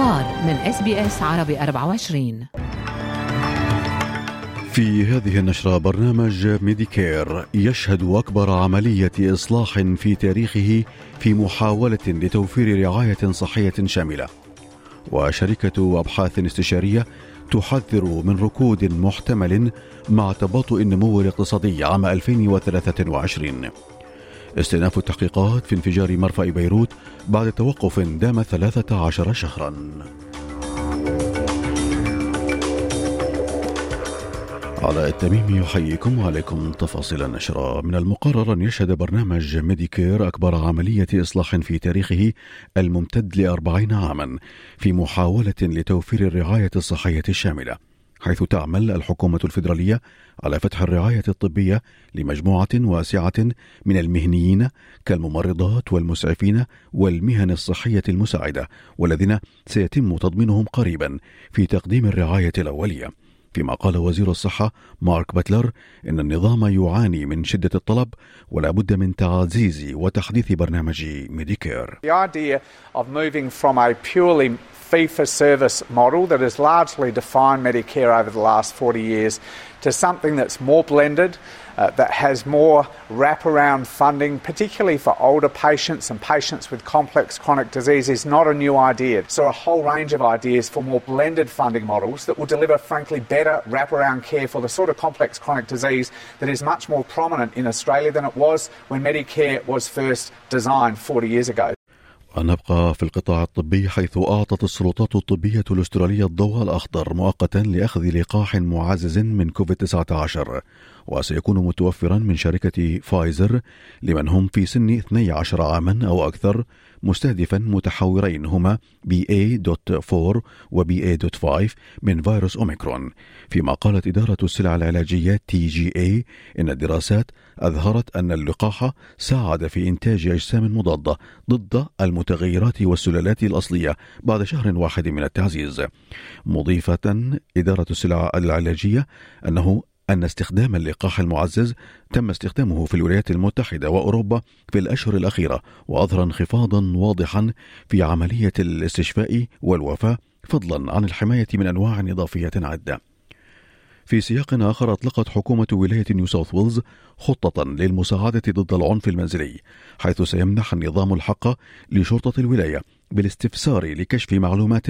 الأخبار من SBS عربي 24 في هذه النشرة برنامج Medicare يشهد أكبر عملية إصلاح في تاريخه في محاولة لتوفير رعاية صحية شاملة. وشركة أبحاث استشارية تحذر من ركود محتمل مع تباطؤ النمو الاقتصادي عام 2023 استئناف التحقيقات في انفجار مرفأ بيروت بعد توقف دام 13 شهرا. علاء التميمي يحييكم وعليكم تفاصيل النشرة من المقرر أن يشهد برنامج ميديكير أكبر عملية إصلاح في تاريخه الممتد لأربعين عاما في محاولة لتوفير الرعاية الصحية الشاملة. حيث تعمل الحكومة الفيدرالية على فتح الرعاية الطبية لمجموعة واسعة من المهنيين كالممرضات والمسعفين والمهن الصحية المساعدة والذين سيتم تضمينهم قريبا في تقديم الرعاية الأولية. فيما قال وزير الصحة مارك باتلر إن النظام يعاني من شدة الطلب ولا بد من تعزيز وتحديث برنامج ميديكير. The idea of moving from a purely fee for service model that has largely defined Medicare over the last 40 years to something that's more blended, uh, that has more wraparound funding, particularly for older patients and patients with complex chronic disease, is not a new idea. So, a whole range of ideas for more blended funding models that will deliver, frankly, better wraparound care for the sort of complex chronic disease that is much more prominent in Australia than it was when Medicare was first designed 40 years ago. ونبقى في القطاع الطبي حيث أعطت السلطات الطبية الأسترالية الضوء الأخضر مؤقتا لأخذ لقاح معزز من كوفيد 19 وسيكون متوفرا من شركة فايزر لمن هم في سن 12 عاما أو أكثر مستهدفا متحورين هما BA.4 و BA.5 من فيروس أوميكرون. فيما قالت إدارة السلع العلاجية جي اي إن الدراسات أظهرت أن اللقاح ساعد في إنتاج أجسام مضادة ضد المتغيرات والسلالات الأصلية بعد شهر واحد من التعزيز. مضيفة إدارة السلع العلاجية أنه أن استخدام اللقاح المعزز تم استخدامه في الولايات المتحدة وأوروبا في الأشهر الأخيرة وأظهر انخفاضا واضحا في عملية الاستشفاء والوفاة فضلا عن الحماية من أنواع إضافية عدة في سياق آخر أطلقت حكومة ولاية نيو ساوث ويلز خطة للمساعدة ضد العنف المنزلي حيث سيمنح النظام الحق لشرطة الولاية بالاستفسار لكشف معلومات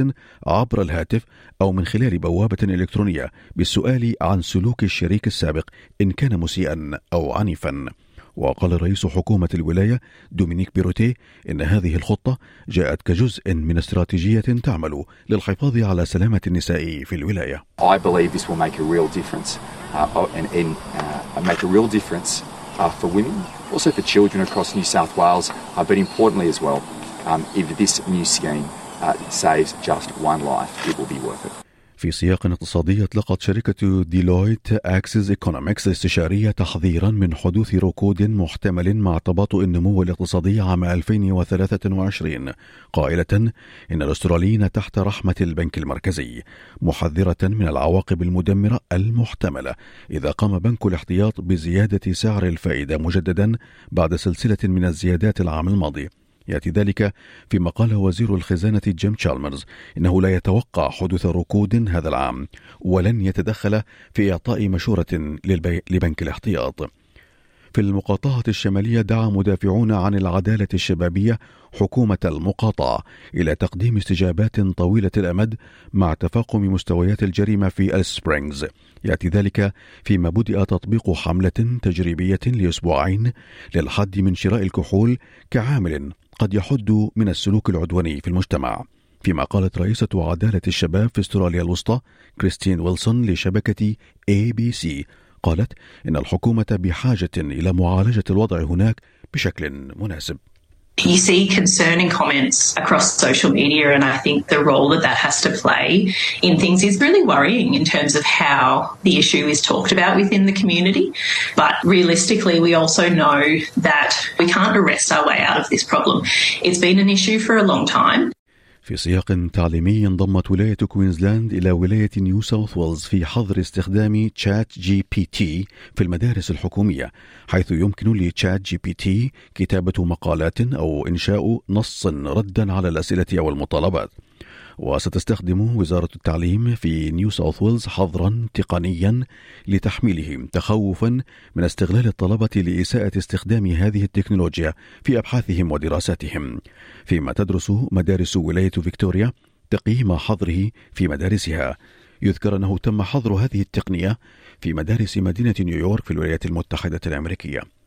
عبر الهاتف أو من خلال بوابة إلكترونية بالسؤال عن سلوك الشريك السابق إن كان مسيئا أو عنيفا. وقال رئيس حكومة الولاية دومينيك بيروتي إن هذه الخطة جاءت كجزء من استراتيجية تعمل للحفاظ على سلامة النساء في الولاية. I believe this will make a real difference uh, and, and uh, make a real difference uh, for women, also for children across New South Wales, uh, but importantly as well, um, if this new scheme uh, saves just one life, it will be worth it. في سياق اقتصادي أطلقت شركة Deloitte Access Economics استشارية تحذيرا من حدوث ركود محتمل مع تباطؤ النمو الاقتصادي عام 2023 قائلة إن الأستراليين تحت رحمة البنك المركزي محذرة من العواقب المدمرة المحتملة إذا قام بنك الاحتياط بزيادة سعر الفائدة مجددا بعد سلسلة من الزيادات العام الماضي. يأتي ذلك فيما قال وزير الخزانة جيم تشالمرز إنه لا يتوقع حدوث ركود هذا العام ولن يتدخل في إعطاء مشورة لبنك الاحتياط. في المقاطعة الشمالية دعا مدافعون عن العدالة الشبابية حكومة المقاطعة إلى تقديم استجابات طويلة الأمد مع تفاقم مستويات الجريمة في السبرينغز يأتي ذلك فيما بدأ تطبيق حملة تجريبية لأسبوعين للحد من شراء الكحول كعامل قد يحد من السلوك العدواني في المجتمع فيما قالت رئيسة عدالة الشباب في استراليا الوسطى كريستين ويلسون لشبكة ABC قالت إن الحكومة بحاجة إلى معالجة الوضع هناك بشكل مناسب. You see concerning comments across social media, and I think the role that that has to play in things is really worrying in terms of how the issue is talked about within the community. But realistically, we also know that we can't arrest our way out of this problem. It's been an issue for a long time. في سياق تعليمي انضمت ولاية كوينزلاند إلى ولاية نيو ساوث ويلز في حظر استخدام تشات جي بي تي في المدارس الحكومية حيث يمكن ل ChatGPT كتابة مقالات أو إنشاء نص ردا على الأسئلة أو المطالبات وستستخدم وزارة التعليم في نيو ساوث ويلز حظرا تقنيا لتحميله تخوفا من استغلال الطلبة لإساءة استخدام هذه التكنولوجيا في أبحاثهم ودراساتهم. فيما تدرس مدارس ولاية فيكتوريا تقييم حظره في مدارسها. يذكر أنه تم حظر هذه التقنية في مدارس مدينة نيويورك في الولايات المتحدة الأمريكية.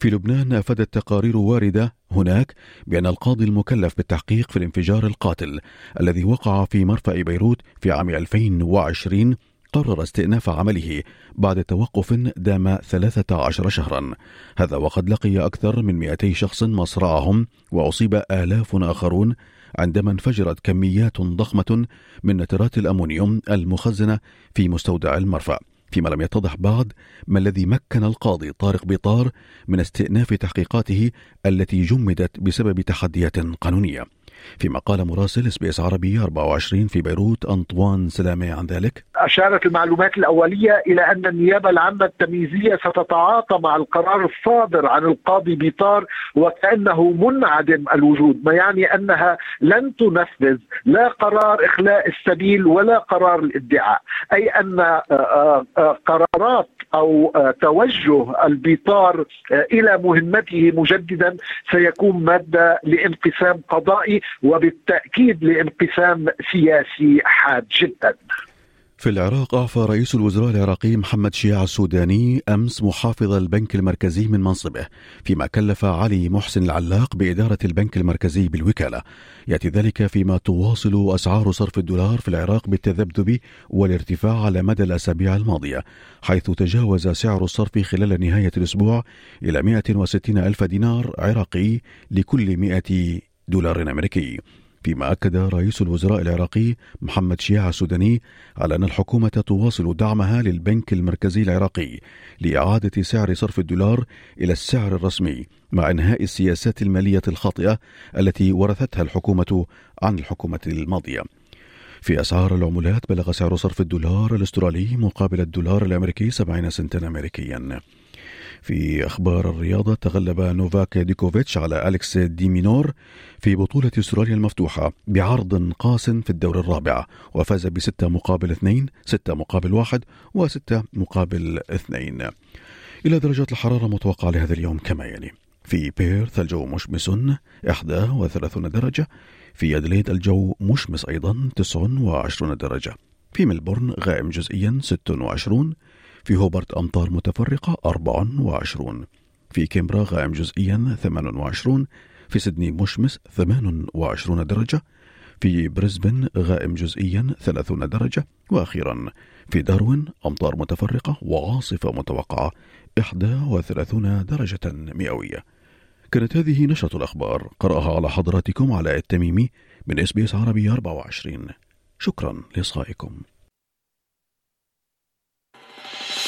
في لبنان أفادت تقارير واردة هناك بأن القاضي المكلف بالتحقيق في الانفجار القاتل الذي وقع في مرفأ بيروت في عام 2020 قرر استئناف عمله بعد توقف دام 13 شهرا. هذا وقد لقي أكثر من 200 شخص مصرعهم وأصيب آلاف آخرون عندما انفجرت كميات ضخمة من نترات الأمونيوم المخزنة في مستودع المرفأ. فيما لم يتضح بعد ما الذي مكن القاضي طارق بيطار من استئناف تحقيقاته التي جمدت بسبب تحديات قانونية. فيما قال مراسل SBS عربي 24 في بيروت أنطوان سلامة عن ذلك أشارت المعلومات الأولية إلى أن النيابة العامة التمييزية ستتعاطى مع القرار الصادر عن القاضي بيطار وكأنه منعدم الوجود ما يعني أنها لن تنفذ لا قرار إخلاء السبيل ولا قرار الادعاء أي أن آه، آه، آه، قرارات أو توجه البيطار إلى مهمته مجددا سيكون مادة لانقسام قضائي وبالتأكيد لانقسام سياسي حاد جدا. في العراق أعفى رئيس الوزراء العراقي محمد شياع السوداني أمس محافظ البنك المركزي من منصبه فيما كلف علي محسن العلاق بإدارة البنك المركزي بالوكالة. يأتي ذلك فيما تواصل أسعار صرف الدولار في العراق بالتذبذب والارتفاع على مدى الأسابيع الماضية حيث تجاوز سعر الصرف خلال نهاية الأسبوع إلى 160 ألف دينار عراقي لكل 100 دولار أمريكي. فيما أكد رئيس الوزراء العراقي محمد شياع السوداني على أن الحكومة تواصل دعمها للبنك المركزي العراقي لإعادة سعر صرف الدولار إلى السعر الرسمي مع إنهاء السياسات المالية الخاطئة التي ورثتها الحكومة عن الحكومة الماضية. في أسعار العملات بلغ سعر صرف الدولار الأسترالي مقابل الدولار الأمريكي 70 سنتا أمريكيا. في أخبار الرياضة تغلب نوفاك ديكوفيتش على أليكس ديمينور في بطولة أستراليا المفتوحة بعرض قاس في الدور الرابع وفاز بستة مقابل اثنين ستة مقابل واحد وستة مقابل اثنين. إلى درجات الحرارة المتوقعة لهذا اليوم كما يلي. في بيرث الجو مشمس 31 درجة. في أدليد الجو مشمس أيضا 29 درجة. في ملبورن غائم جزئيا 26 في هوبرت أمطار متفرقة 24 في كامبرا غائم جزئيا 28 في سيدني مشمس 28 درجة في بريسبن غائم جزئيا 30 درجة وأخيرا في داروين أمطار متفرقة وعاصفة متوقعة 31 درجة مئوية. كانت هذه نشرة الأخبار. قرأها على حضراتكم علاء التميمي من SBS عربي 24 شكرا لإصغائكم.